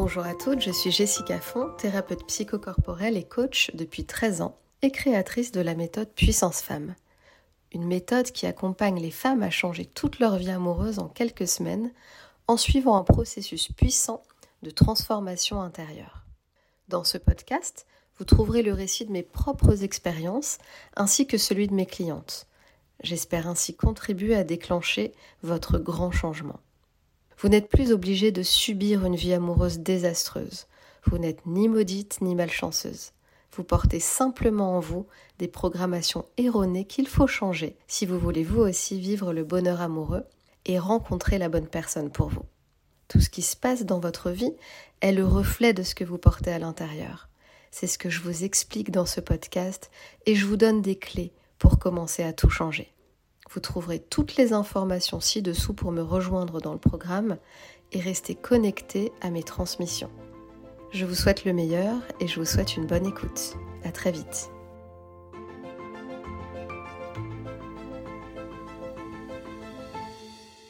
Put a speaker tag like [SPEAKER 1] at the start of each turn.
[SPEAKER 1] Bonjour à toutes, je suis Jessica Font, thérapeute psychocorporelle et coach depuis 13 ans et créatrice de la méthode Puissance Femme. Une méthode qui accompagne les femmes à changer toute leur vie amoureuse en quelques semaines en suivant un processus puissant de transformation intérieure. Dans ce podcast, vous trouverez le récit de mes propres expériences ainsi que celui de mes clientes. J'espère ainsi contribuer à déclencher votre grand changement. Vous n'êtes plus obligé de subir une vie amoureuse désastreuse. Vous n'êtes ni maudite ni malchanceuse. Vous portez simplement en vous des programmations erronées qu'il faut changer si vous voulez vous aussi vivre le bonheur amoureux et rencontrer la bonne personne pour vous. Tout ce qui se passe dans votre vie est le reflet de ce que vous portez à l'intérieur. C'est ce que je vous explique dans ce podcast et je vous donne des clés pour commencer à tout changer. Vous trouverez toutes les informations ci-dessous pour me rejoindre dans le programme et rester connecté à mes transmissions. Je vous souhaite le meilleur et je vous souhaite une bonne écoute. À très vite.